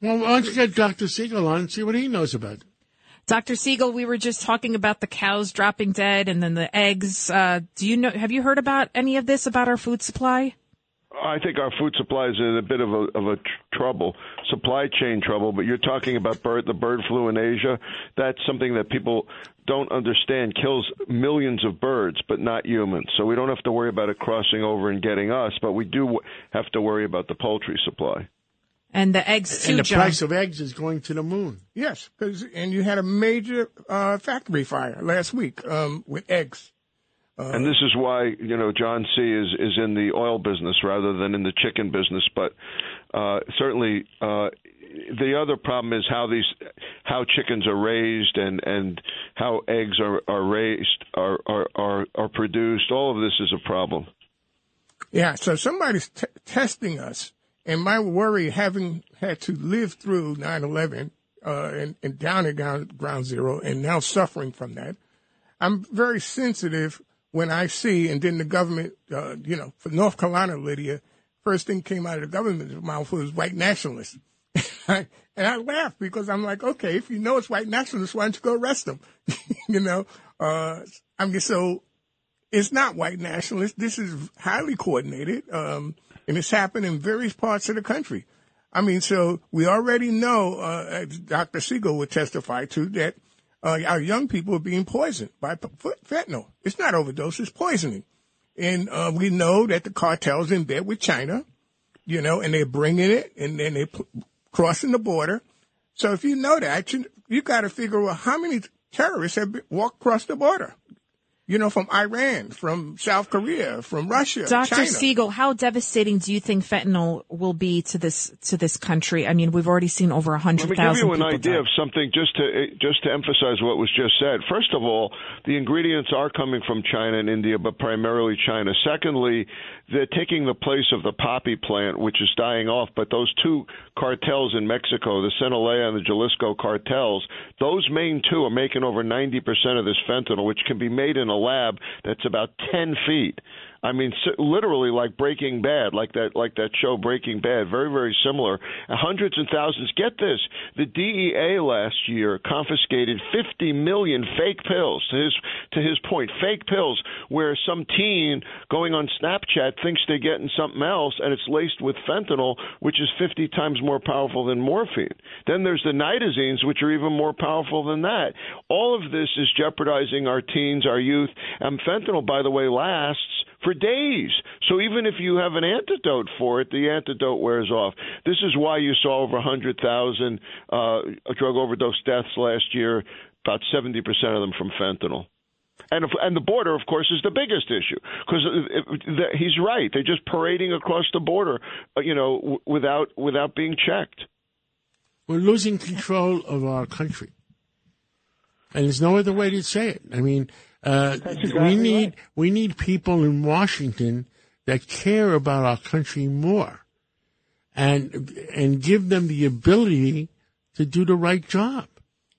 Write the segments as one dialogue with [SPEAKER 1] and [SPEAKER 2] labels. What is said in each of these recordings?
[SPEAKER 1] Well, why don't you get Dr. Siegel on and see what he knows about it?
[SPEAKER 2] Dr. Siegel, we were just talking about the cows dropping dead and then the eggs. Uh, do you know, have you heard about any of this about our food supply?
[SPEAKER 3] I think our food supply is in a bit of a of a tr- trouble, supply chain trouble. But you're talking about bird, the bird flu in Asia. That's something that people don't understand. Kills millions of birds, but not humans. So we don't have to worry about it crossing over and getting us. But we do have to worry about the poultry supply.
[SPEAKER 2] And the eggs too,
[SPEAKER 1] and the
[SPEAKER 2] John.
[SPEAKER 1] price of eggs is going to the moon.
[SPEAKER 4] Yes, 'cause- and you had a major uh, factory fire last week um, with eggs. Uh,
[SPEAKER 3] and this is why you know John C is is in the oil business rather than in the chicken business. But uh, certainly, uh, the other problem is how these how chickens are raised and and how eggs are are raised are are are, are produced. All of this is a problem.
[SPEAKER 4] Yeah, so somebody's t- testing us. And my worry, having had to live through 9-11 uh, and, and down at ground, zero and now suffering from that, I'm very sensitive when I see, and then the government, uh, you know, for North Carolina, Lydia, first thing came out of the government's mouth was white nationalists. and I laugh because I'm like, okay, if you know it's white nationalists, why don't you go arrest them? you know, uh, I mean, so it's not white nationalists. This is highly coordinated, um, and it's happened in various parts of the country. I mean, so we already know, uh, as Dr. Siegel would testify to, that uh, our young people are being poisoned by fentanyl. It's not overdose, it's poisoning. And uh, we know that the cartel's in bed with China, you know, and they're bringing it and then they're p- crossing the border. So if you know that, you, you got to figure out how many terrorists have walked across the border. You know, from Iran, from South Korea, from Russia,
[SPEAKER 2] Dr.
[SPEAKER 4] China.
[SPEAKER 2] Siegel, how devastating do you think fentanyl will be to this to this country? I mean, we've already seen over a
[SPEAKER 3] Let me give you an idea
[SPEAKER 2] die.
[SPEAKER 3] of something just to just to emphasize what was just said. First of all, the ingredients are coming from China and India, but primarily China. Secondly, they're taking the place of the poppy plant, which is dying off. But those two cartels in Mexico, the Sinaloa and the Jalisco cartels, those main two are making over 90% of this fentanyl, which can be made in a lab that's about 10 feet. I mean, literally like Breaking Bad, like that, like that show Breaking Bad. Very, very similar. Hundreds and thousands. Get this: the DEA last year confiscated 50 million fake pills. To his to his point, fake pills where some teen going on Snapchat thinks they're getting something else, and it's laced with fentanyl, which is 50 times more powerful than morphine. Then there's the nitazines, which are even more powerful than that. All of this is jeopardizing our teens, our youth, and fentanyl, by the way, lasts for days. So even if you have an antidote for it, the antidote wears off. This is why you saw over 100,000 uh, drug overdose deaths last year, about 70% of them from fentanyl. And if, and the border, of course, is the biggest issue because he's right. They're just parading across the border, uh, you know, w- without without being checked.
[SPEAKER 1] We're losing control of our country. And there's no other way to say it. I mean, uh, we need we need people in Washington that care about our country more, and and give them the ability to do the right job.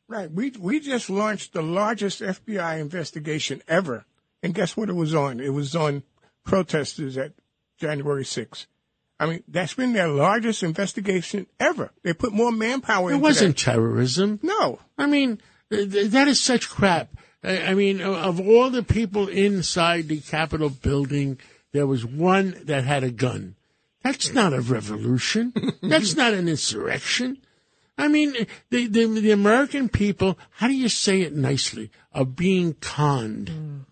[SPEAKER 4] Right. We we just launched the largest FBI investigation ever, and guess what it was on? It was on protesters at January 6th. I mean, that's been their largest investigation ever. They put more manpower
[SPEAKER 1] It wasn't
[SPEAKER 4] that.
[SPEAKER 1] terrorism.
[SPEAKER 4] No.
[SPEAKER 1] I mean, th- th- that is such crap. I I mean, of all the people inside the Capitol building, there was one that had a gun. That's not a revolution. That's not an insurrection. I mean, the, the the American people, how do you say it nicely, are being conned. Mm.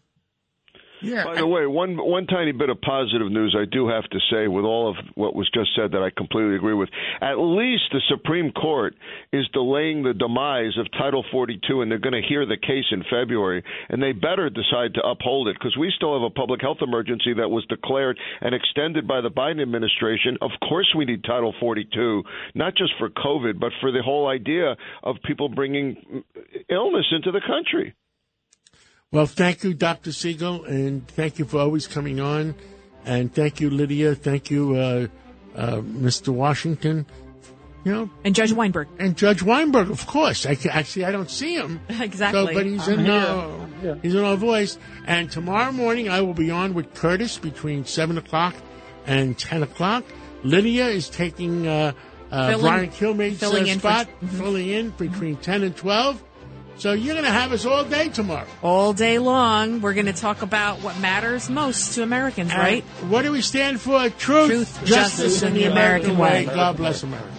[SPEAKER 4] Yeah.
[SPEAKER 3] By the way, one one tiny bit of positive news I do have to say, with all of what was just said, that I completely agree with. At least the Supreme Court is delaying the demise of Title 42, and they're going to hear the case in February, and they better decide to uphold it because we still have a public health emergency that was declared and extended by the Biden administration. Of course, we need Title 42, not just for COVID, but for the whole idea of people bringing illness into the country.
[SPEAKER 1] Well, thank you, Dr. Siegel, and thank you for always coming on. And thank you, Lydia. Thank you, uh, uh, Mr. Washington. You know,
[SPEAKER 2] And Judge Weinberg.
[SPEAKER 1] and Judge Weinberg, of course. I ca- actually I don't see him,
[SPEAKER 2] Exactly.
[SPEAKER 1] so, but he's in uh, he's in our voice. And tomorrow morning I will be on with Curtis between seven o'clock and ten o'clock. Lydia is taking uh, uh,
[SPEAKER 2] Filling-
[SPEAKER 1] Brian Kilmeade's
[SPEAKER 2] filling
[SPEAKER 1] uh,
[SPEAKER 2] in for-
[SPEAKER 1] spot,
[SPEAKER 2] Mhm.
[SPEAKER 1] filling in between ten and twelve. So you're going to have us all day tomorrow.
[SPEAKER 2] All day long, we're going to talk about what matters most to Americans, right?
[SPEAKER 1] What do we stand for? Truth,
[SPEAKER 2] Truth, justice, and the American way.
[SPEAKER 1] God bless America.